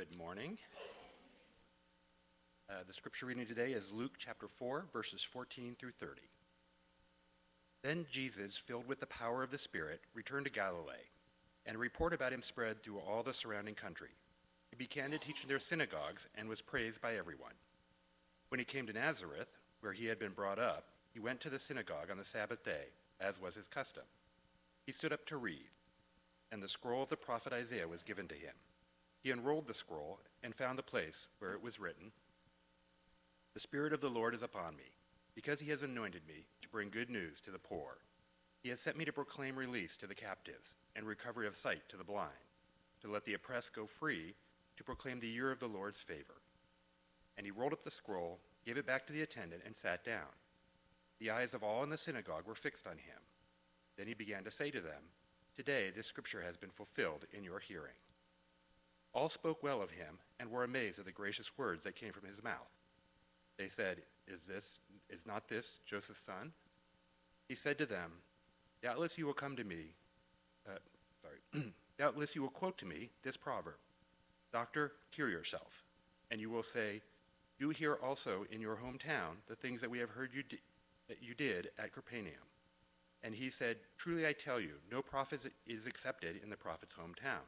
Good morning. Uh, the scripture reading today is Luke chapter 4, verses 14 through 30. Then Jesus, filled with the power of the Spirit, returned to Galilee, and a report about him spread through all the surrounding country. He began to teach in their synagogues and was praised by everyone. When he came to Nazareth, where he had been brought up, he went to the synagogue on the Sabbath day, as was his custom. He stood up to read, and the scroll of the prophet Isaiah was given to him. He unrolled the scroll and found the place where it was written The Spirit of the Lord is upon me, because he has anointed me to bring good news to the poor. He has sent me to proclaim release to the captives and recovery of sight to the blind, to let the oppressed go free, to proclaim the year of the Lord's favor. And he rolled up the scroll, gave it back to the attendant, and sat down. The eyes of all in the synagogue were fixed on him. Then he began to say to them, Today this scripture has been fulfilled in your hearing. All spoke well of him and were amazed at the gracious words that came from his mouth. They said, Is this is not this Joseph's son? He said to them, Doubtless you will come to me, uh, sorry, doubtless you will quote to me this proverb Doctor, cure yourself. And you will say, Do here also in your hometown the things that we have heard you that you did at Capernaum. And he said, Truly I tell you, no prophet is accepted in the prophet's hometown.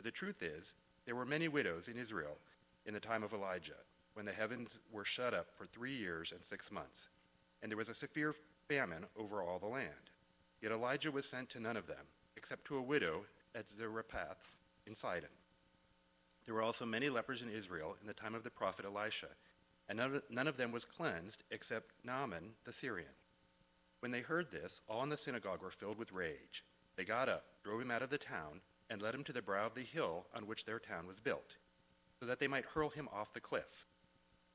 But the truth is, there were many widows in Israel in the time of Elijah, when the heavens were shut up for three years and six months, and there was a severe famine over all the land. Yet Elijah was sent to none of them, except to a widow at Zarephath in Sidon. There were also many lepers in Israel in the time of the prophet Elisha, and none of, none of them was cleansed except Naaman the Syrian. When they heard this, all in the synagogue were filled with rage. They got up, drove him out of the town, and led him to the brow of the hill on which their town was built, so that they might hurl him off the cliff.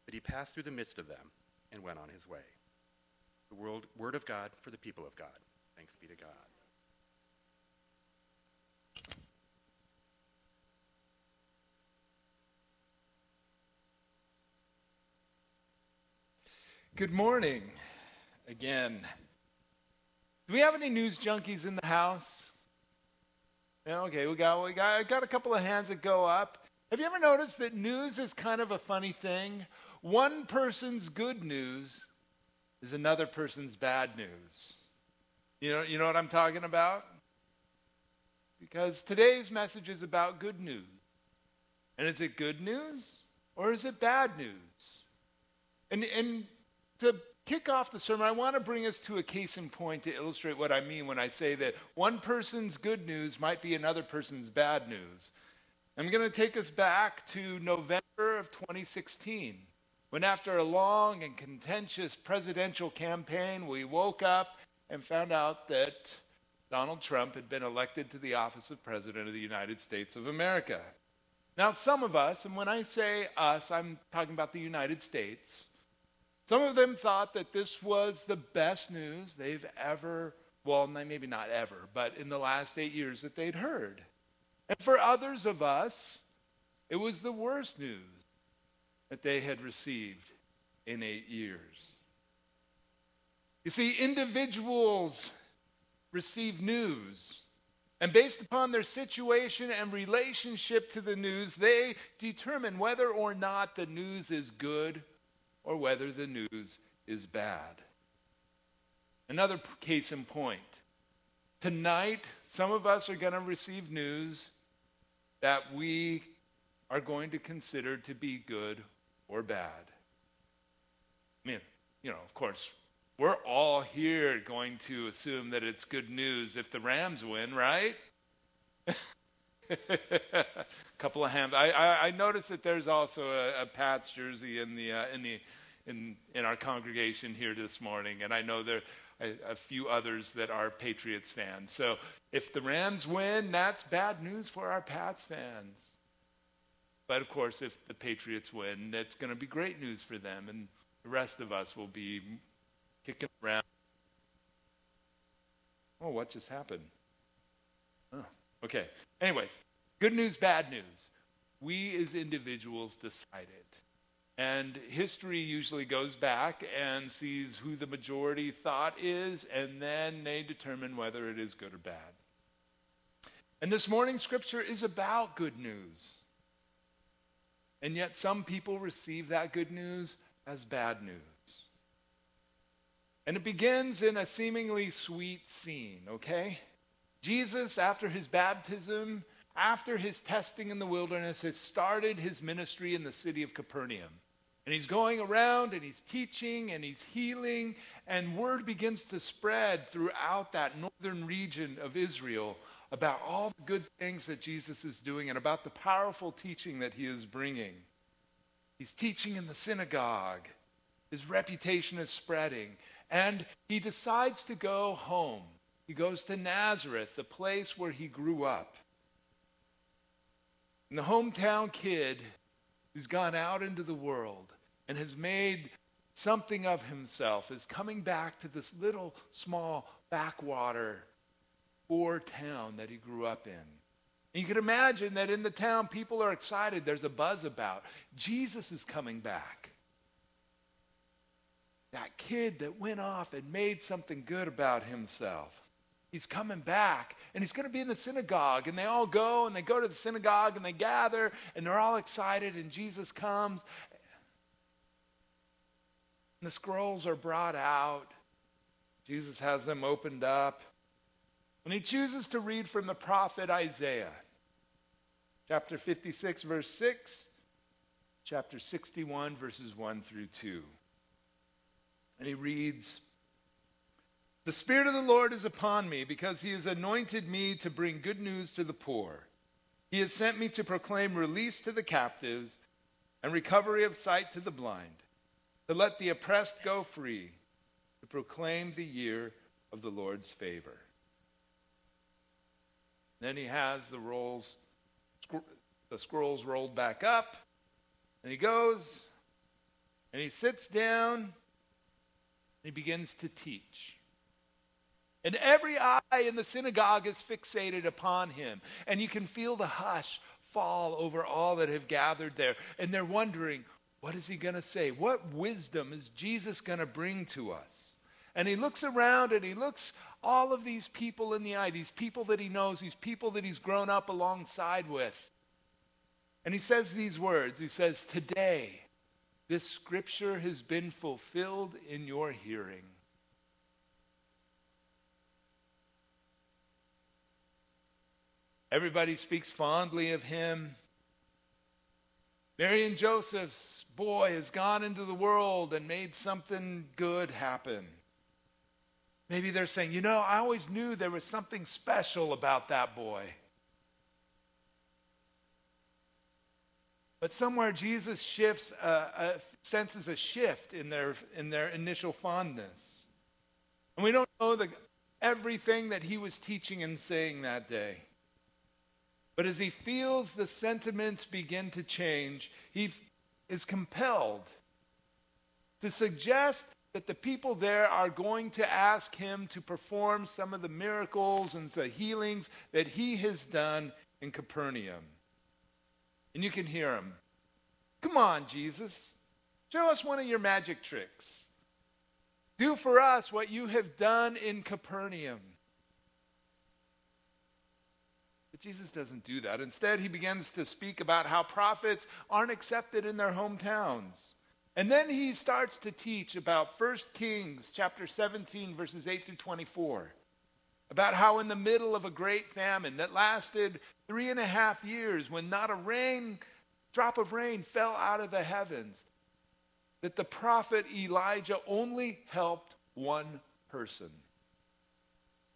But he passed through the midst of them and went on his way. The world, word of God for the people of God. Thanks be to God. Good morning again. Do we have any news junkies in the house? Okay, we got we got I got a couple of hands that go up. Have you ever noticed that news is kind of a funny thing? One person's good news is another person's bad news. You know, you know what I'm talking about? Because today's message is about good news. And is it good news or is it bad news? And, and to kick off the sermon, I want to bring us to a case in point to illustrate what I mean when I say that one person's good news might be another person's bad news. I'm going to take us back to November of 2016, when after a long and contentious presidential campaign, we woke up and found out that Donald Trump had been elected to the office of President of the United States of America. Now, some of us, and when I say us, I'm talking about the United States, some of them thought that this was the best news they've ever, well, maybe not ever, but in the last eight years that they'd heard. And for others of us, it was the worst news that they had received in eight years. You see, individuals receive news. And based upon their situation and relationship to the news, they determine whether or not the news is good or whether the news is bad. Another case in point. Tonight, some of us are going to receive news that we are going to consider to be good or bad. I mean, you know, of course, we're all here going to assume that it's good news if the Rams win, right? A couple of hams. I, I, I, noticed that there's also a, a Pats jersey in the uh, in the in in our congregation here this morning, and I know there are a, a few others that are Patriots fans. So if the Rams win, that's bad news for our Pats fans. But of course, if the Patriots win, that's going to be great news for them, and the rest of us will be kicking around. Oh, what just happened? Oh, okay. Anyways, good news, bad news. We as individuals decide it. And history usually goes back and sees who the majority thought is, and then they determine whether it is good or bad. And this morning's scripture is about good news. And yet, some people receive that good news as bad news. And it begins in a seemingly sweet scene, okay? Jesus, after his baptism, after his testing in the wilderness, has started his ministry in the city of Capernaum. And he's going around and he's teaching and he's healing, and word begins to spread throughout that northern region of Israel about all the good things that Jesus is doing and about the powerful teaching that he is bringing. He's teaching in the synagogue, his reputation is spreading, and he decides to go home. He goes to Nazareth, the place where he grew up. And the hometown kid who's gone out into the world and has made something of himself is coming back to this little small backwater poor town that he grew up in. And you can imagine that in the town, people are excited. There's a buzz about Jesus is coming back. That kid that went off and made something good about himself. He's coming back and he's going to be in the synagogue. And they all go and they go to the synagogue and they gather and they're all excited. And Jesus comes. And the scrolls are brought out. Jesus has them opened up. And he chooses to read from the prophet Isaiah, chapter 56, verse 6, chapter 61, verses 1 through 2. And he reads, The Spirit of the Lord is upon me because he has anointed me to bring good news to the poor. He has sent me to proclaim release to the captives and recovery of sight to the blind, to let the oppressed go free, to proclaim the year of the Lord's favor. Then he has the rolls, the scrolls rolled back up, and he goes and he sits down and he begins to teach. And every eye in the synagogue is fixated upon him. And you can feel the hush fall over all that have gathered there. And they're wondering, what is he going to say? What wisdom is Jesus going to bring to us? And he looks around and he looks all of these people in the eye, these people that he knows, these people that he's grown up alongside with. And he says these words He says, Today, this scripture has been fulfilled in your hearing. Everybody speaks fondly of him. Mary and Joseph's boy has gone into the world and made something good happen. Maybe they're saying, you know, I always knew there was something special about that boy. But somewhere Jesus shifts, uh, uh, senses a shift in their, in their initial fondness. And we don't know the, everything that he was teaching and saying that day. But as he feels the sentiments begin to change, he is compelled to suggest that the people there are going to ask him to perform some of the miracles and the healings that he has done in Capernaum. And you can hear him. Come on, Jesus. Show us one of your magic tricks. Do for us what you have done in Capernaum. But Jesus doesn't do that. Instead, he begins to speak about how prophets aren't accepted in their hometowns. And then he starts to teach about 1 Kings chapter 17, verses 8 through 24. About how, in the middle of a great famine that lasted three and a half years, when not a rain, drop of rain fell out of the heavens, that the prophet Elijah only helped one person.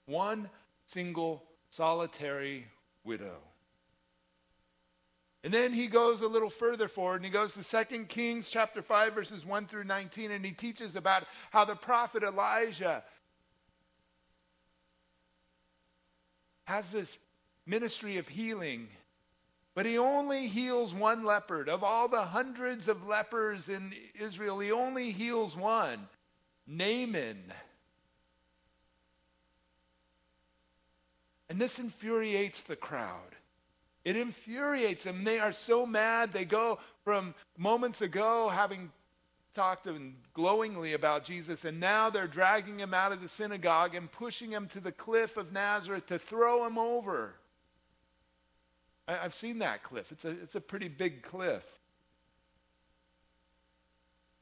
One single solitary widow. And then he goes a little further forward and he goes to 2 Kings chapter 5 verses 1 through 19 and he teaches about how the prophet Elijah has this ministry of healing but he only heals one leopard. Of all the hundreds of lepers in Israel, he only heals one Naaman. And this infuriates the crowd. It infuriates them. They are so mad. They go from moments ago having talked glowingly about Jesus, and now they're dragging him out of the synagogue and pushing him to the cliff of Nazareth to throw him over. I, have seen that cliff. It's a, it's a pretty big cliff.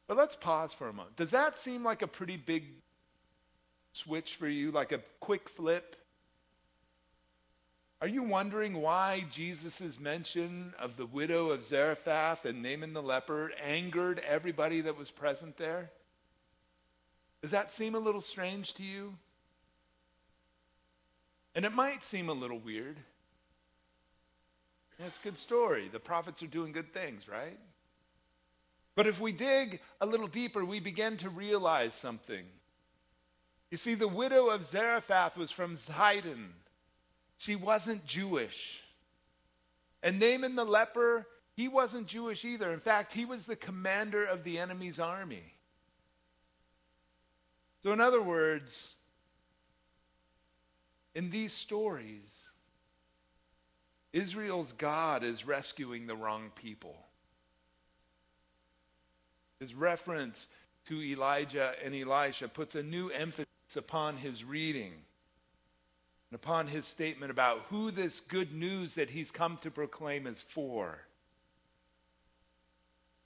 But let's pause for a moment. Does that seem like a pretty big switch for you, like a quick flip? Are you wondering why Jesus' mention of the widow of Zarephath and Naaman the leper angered everybody that was present there? Does that seem a little strange to you? And it might seem a little weird. That's a good story. The prophets are doing good things, right? But if we dig a little deeper, we begin to realize something. You see, the widow of Zarephath was from Zidon. She wasn't Jewish. And Naaman the leper, he wasn't Jewish either. In fact, he was the commander of the enemy's army. So, in other words, in these stories, Israel's God is rescuing the wrong people. His reference to Elijah and Elisha puts a new emphasis upon his reading and upon his statement about who this good news that he's come to proclaim is for.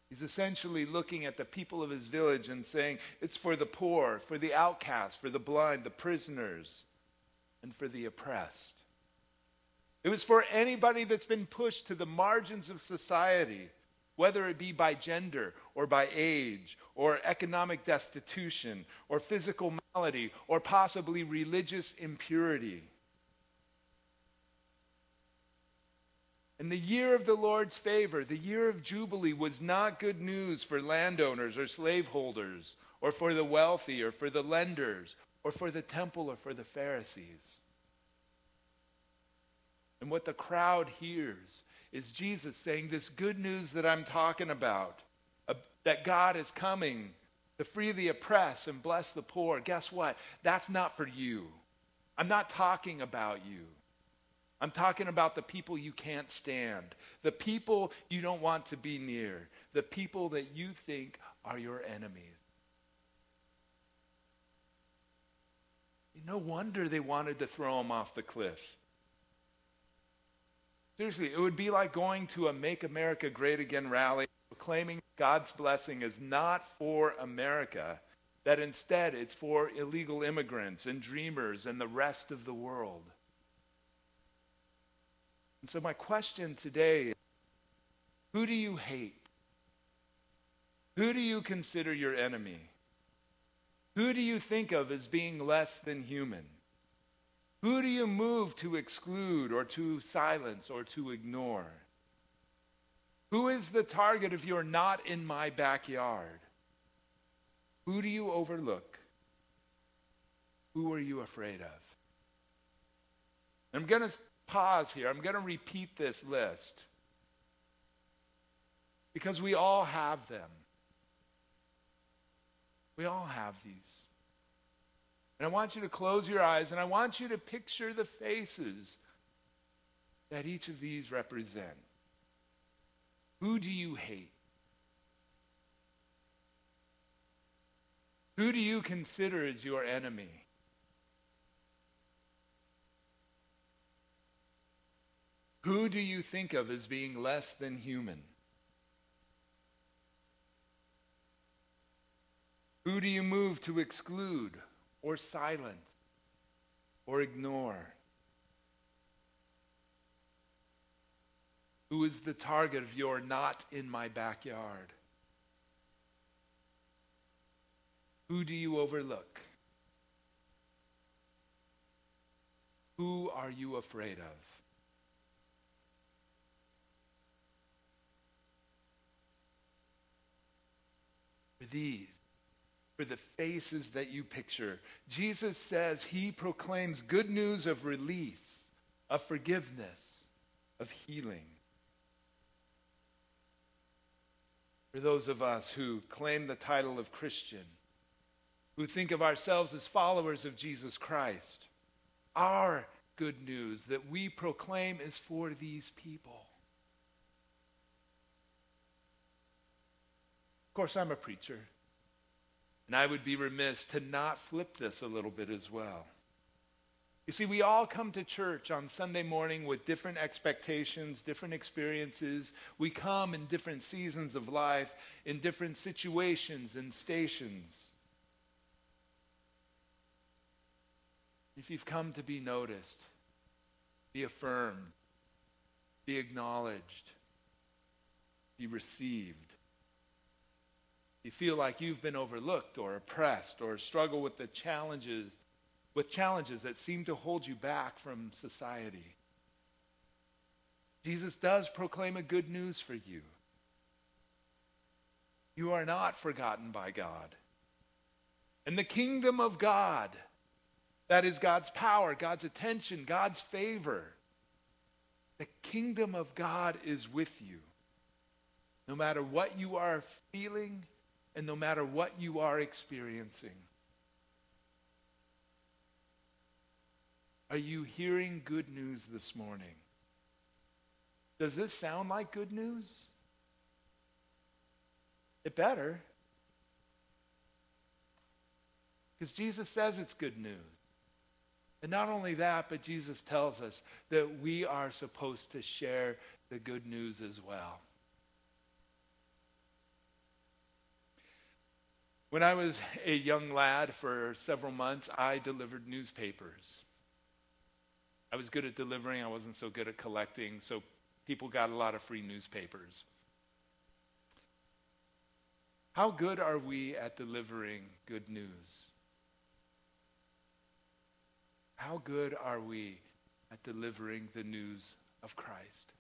He's essentially looking at the people of his village and saying, It's for the poor, for the outcast, for the blind, the prisoners, and for the oppressed. It was for anybody that's been pushed to the margins of society, whether it be by gender or by age or economic destitution or physical malady or possibly religious impurity. And the year of the Lord's favor, the year of Jubilee, was not good news for landowners or slaveholders or for the wealthy or for the lenders or for the temple or for the Pharisees. And what the crowd hears is Jesus saying, This good news that I'm talking about, uh, that God is coming to free the oppressed and bless the poor. Guess what? That's not for you. I'm not talking about you. I'm talking about the people you can't stand, the people you don't want to be near, the people that you think are your enemies. No wonder they wanted to throw him off the cliff. Seriously, it would be like going to a Make America Great Again rally, proclaiming God's blessing is not for America, that instead it's for illegal immigrants and dreamers and the rest of the world. And so, my question today is who do you hate? Who do you consider your enemy? Who do you think of as being less than human? Who do you move to exclude or to silence or to ignore? Who is the target if you're not in my backyard? Who do you overlook? Who are you afraid of? I'm going to pause here. I'm going to repeat this list because we all have them. We all have these. And I want you to close your eyes and I want you to picture the faces that each of these represent. Who do you hate? Who do you consider as your enemy? Who do you think of as being less than human? Who do you move to exclude or silence or ignore? Who is the target of your not in my backyard? Who do you overlook? Who are you afraid of? For these, for the faces that you picture. Jesus says he proclaims good news of release, of forgiveness, of healing. For those of us who claim the title of Christian, who think of ourselves as followers of Jesus Christ, our good news that we proclaim is for these people. Of course, I'm a preacher. And I would be remiss to not flip this a little bit as well. You see, we all come to church on Sunday morning with different expectations, different experiences. We come in different seasons of life, in different situations and stations. If you've come to be noticed, be affirmed, be acknowledged, be received, you feel like you've been overlooked or oppressed or struggle with the challenges with challenges that seem to hold you back from society. Jesus does proclaim a good news for you. You are not forgotten by God. And the kingdom of God, that is God's power, God's attention, God's favor, the kingdom of God is with you. No matter what you are feeling and no matter what you are experiencing. Are you hearing good news this morning? Does this sound like good news? It better. Because Jesus says it's good news. And not only that, but Jesus tells us that we are supposed to share the good news as well. When I was a young lad for several months, I delivered newspapers. I was good at delivering, I wasn't so good at collecting, so people got a lot of free newspapers. How good are we at delivering good news? How good are we at delivering the news of Christ?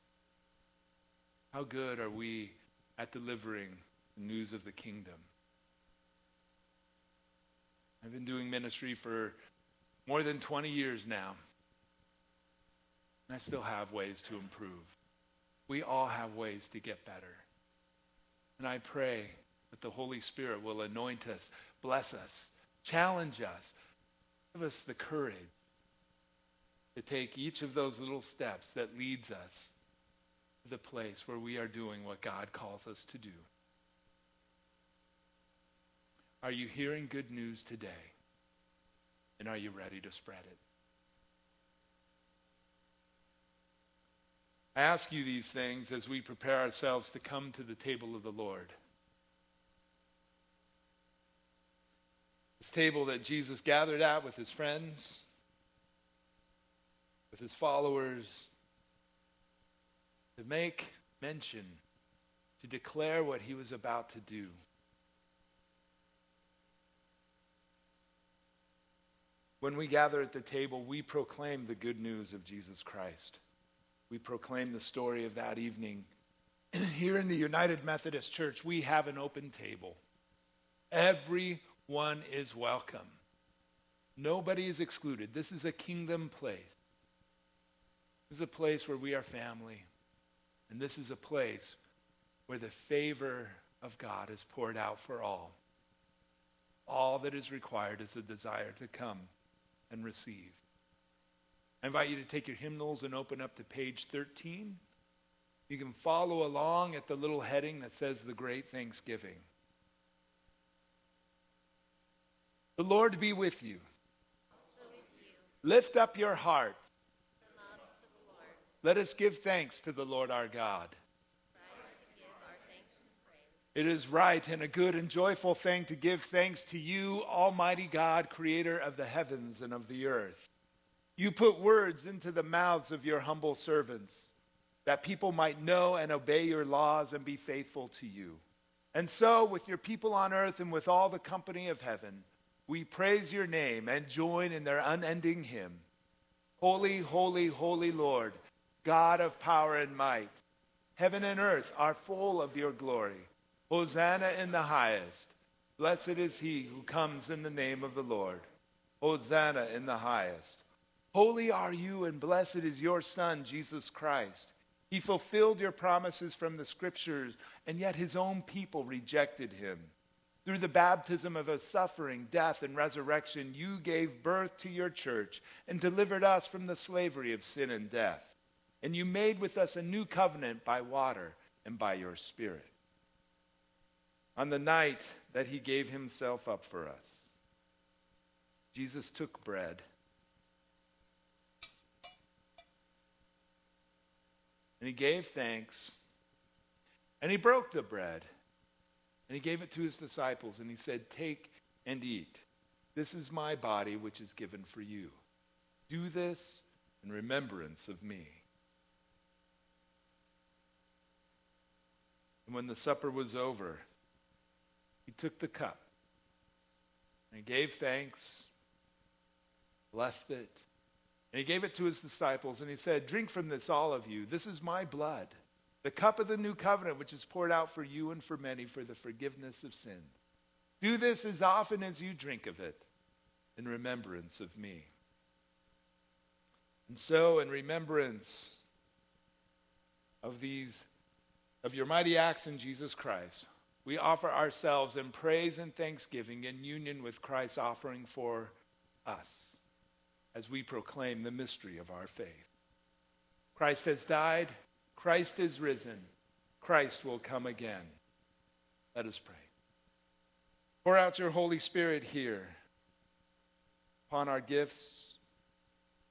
How good are we at delivering the news of the kingdom? I've been doing ministry for more than 20 years now. And I still have ways to improve. We all have ways to get better. And I pray that the Holy Spirit will anoint us, bless us, challenge us, give us the courage to take each of those little steps that leads us to the place where we are doing what God calls us to do. Are you hearing good news today? And are you ready to spread it? I ask you these things as we prepare ourselves to come to the table of the Lord. This table that Jesus gathered at with his friends, with his followers, to make mention, to declare what he was about to do. When we gather at the table, we proclaim the good news of Jesus Christ we proclaim the story of that evening. Here in the United Methodist Church, we have an open table. Everyone is welcome. Nobody is excluded. This is a kingdom place. This is a place where we are family. And this is a place where the favor of God is poured out for all. All that is required is a desire to come and receive. I invite you to take your hymnals and open up to page 13. You can follow along at the little heading that says The Great Thanksgiving. The Lord be with you. With you. Lift up your heart. Let us give thanks to the Lord our God. It is right and a good and joyful thing to give thanks to you, Almighty God, creator of the heavens and of the earth. You put words into the mouths of your humble servants that people might know and obey your laws and be faithful to you. And so, with your people on earth and with all the company of heaven, we praise your name and join in their unending hymn Holy, holy, holy Lord, God of power and might. Heaven and earth are full of your glory. Hosanna in the highest. Blessed is he who comes in the name of the Lord. Hosanna in the highest. Holy are you, and blessed is your Son, Jesus Christ. He fulfilled your promises from the scriptures, and yet his own people rejected him. Through the baptism of his suffering, death, and resurrection, you gave birth to your church and delivered us from the slavery of sin and death. And you made with us a new covenant by water and by your Spirit on the night that he gave himself up for us. Jesus took bread. And he gave thanks. And he broke the bread. And he gave it to his disciples. And he said, Take and eat. This is my body, which is given for you. Do this in remembrance of me. And when the supper was over, he took the cup and he gave thanks, blessed it, and he gave it to his disciples, and he said, Drink from this, all of you. This is my blood, the cup of the new covenant, which is poured out for you and for many for the forgiveness of sin. Do this as often as you drink of it in remembrance of me. And so, in remembrance of these, of your mighty acts in Jesus Christ, we offer ourselves in praise and thanksgiving in union with Christ's offering for us as we proclaim the mystery of our faith. Christ has died, Christ is risen, Christ will come again. Let us pray. Pour out your Holy Spirit here upon our gifts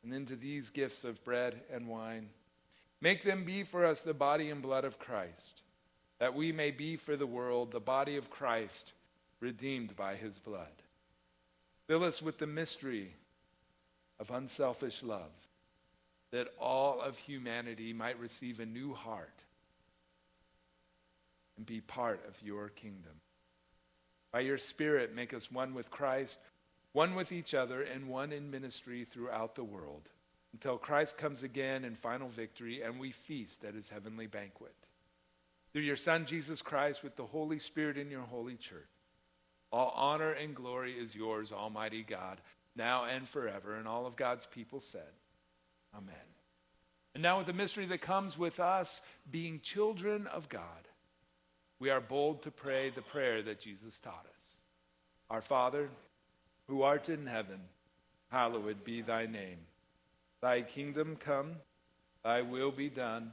and into these gifts of bread and wine. Make them be for us the body and blood of Christ, that we may be for the world the body of Christ, redeemed by his blood. Fill us with the mystery of unselfish love, that all of humanity might receive a new heart and be part of your kingdom. By your Spirit, make us one with Christ, one with each other, and one in ministry throughout the world, until Christ comes again in final victory and we feast at his heavenly banquet. Through your Son, Jesus Christ, with the Holy Spirit in your holy church, all honor and glory is yours, Almighty God now and forever. And all of God's people said, Amen. And now, with the mystery that comes with us being children of God, we are bold to pray the prayer that Jesus taught us Our Father, who art in heaven, hallowed be thy name. Thy kingdom come, thy will be done,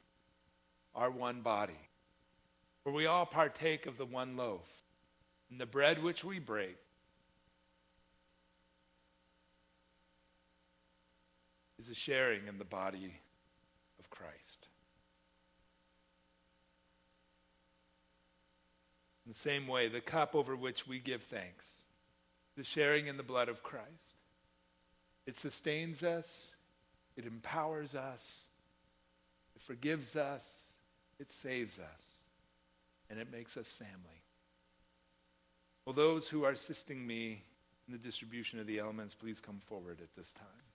are one body. For we all partake of the one loaf, and the bread which we break is a sharing in the body of Christ. In the same way, the cup over which we give thanks, the sharing in the blood of Christ. It sustains us, it empowers us, it forgives us, it saves us, and it makes us family. Will those who are assisting me in the distribution of the elements please come forward at this time?